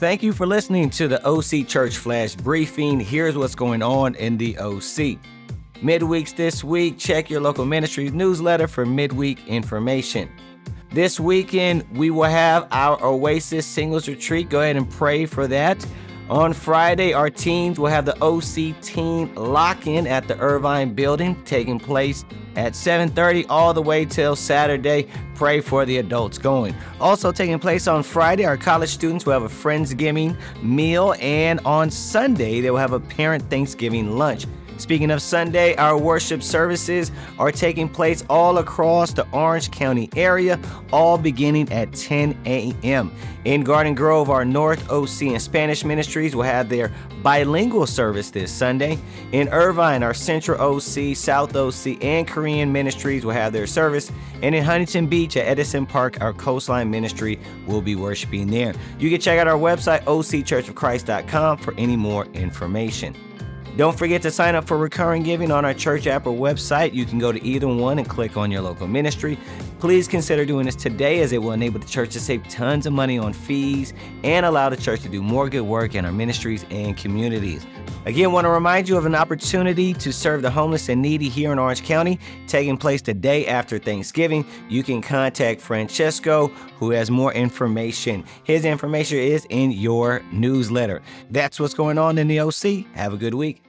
Thank you for listening to the OC Church Flash Briefing. Here's what's going on in the OC. Midweeks this week, check your local ministry's newsletter for midweek information. This weekend, we will have our Oasis Singles Retreat. Go ahead and pray for that. On Friday, our teens will have the OC team Lock-In at the Irvine Building, taking place at 7:30 all the way till Saturday. Pray for the adults going. Also taking place on Friday, our college students will have a Friendsgiving meal, and on Sunday they will have a parent Thanksgiving lunch. Speaking of Sunday, our worship services are taking place all across the Orange County area, all beginning at 10 a.m. In Garden Grove, our North OC and Spanish ministries will have their bilingual service this Sunday. In Irvine, our Central OC, South OC, and Korean ministries will have their service. And in Huntington Beach at Edison Park, our Coastline ministry will be worshiping there. You can check out our website, occhurchofchrist.com, for any more information. Don't forget to sign up for recurring giving on our church app or website. You can go to either one and click on your local ministry. Please consider doing this today as it will enable the church to save tons of money on fees and allow the church to do more good work in our ministries and communities. Again, want to remind you of an opportunity to serve the homeless and needy here in Orange County taking place the day after Thanksgiving. You can contact Francesco, who has more information. His information is in your newsletter. That's what's going on in the OC. Have a good week.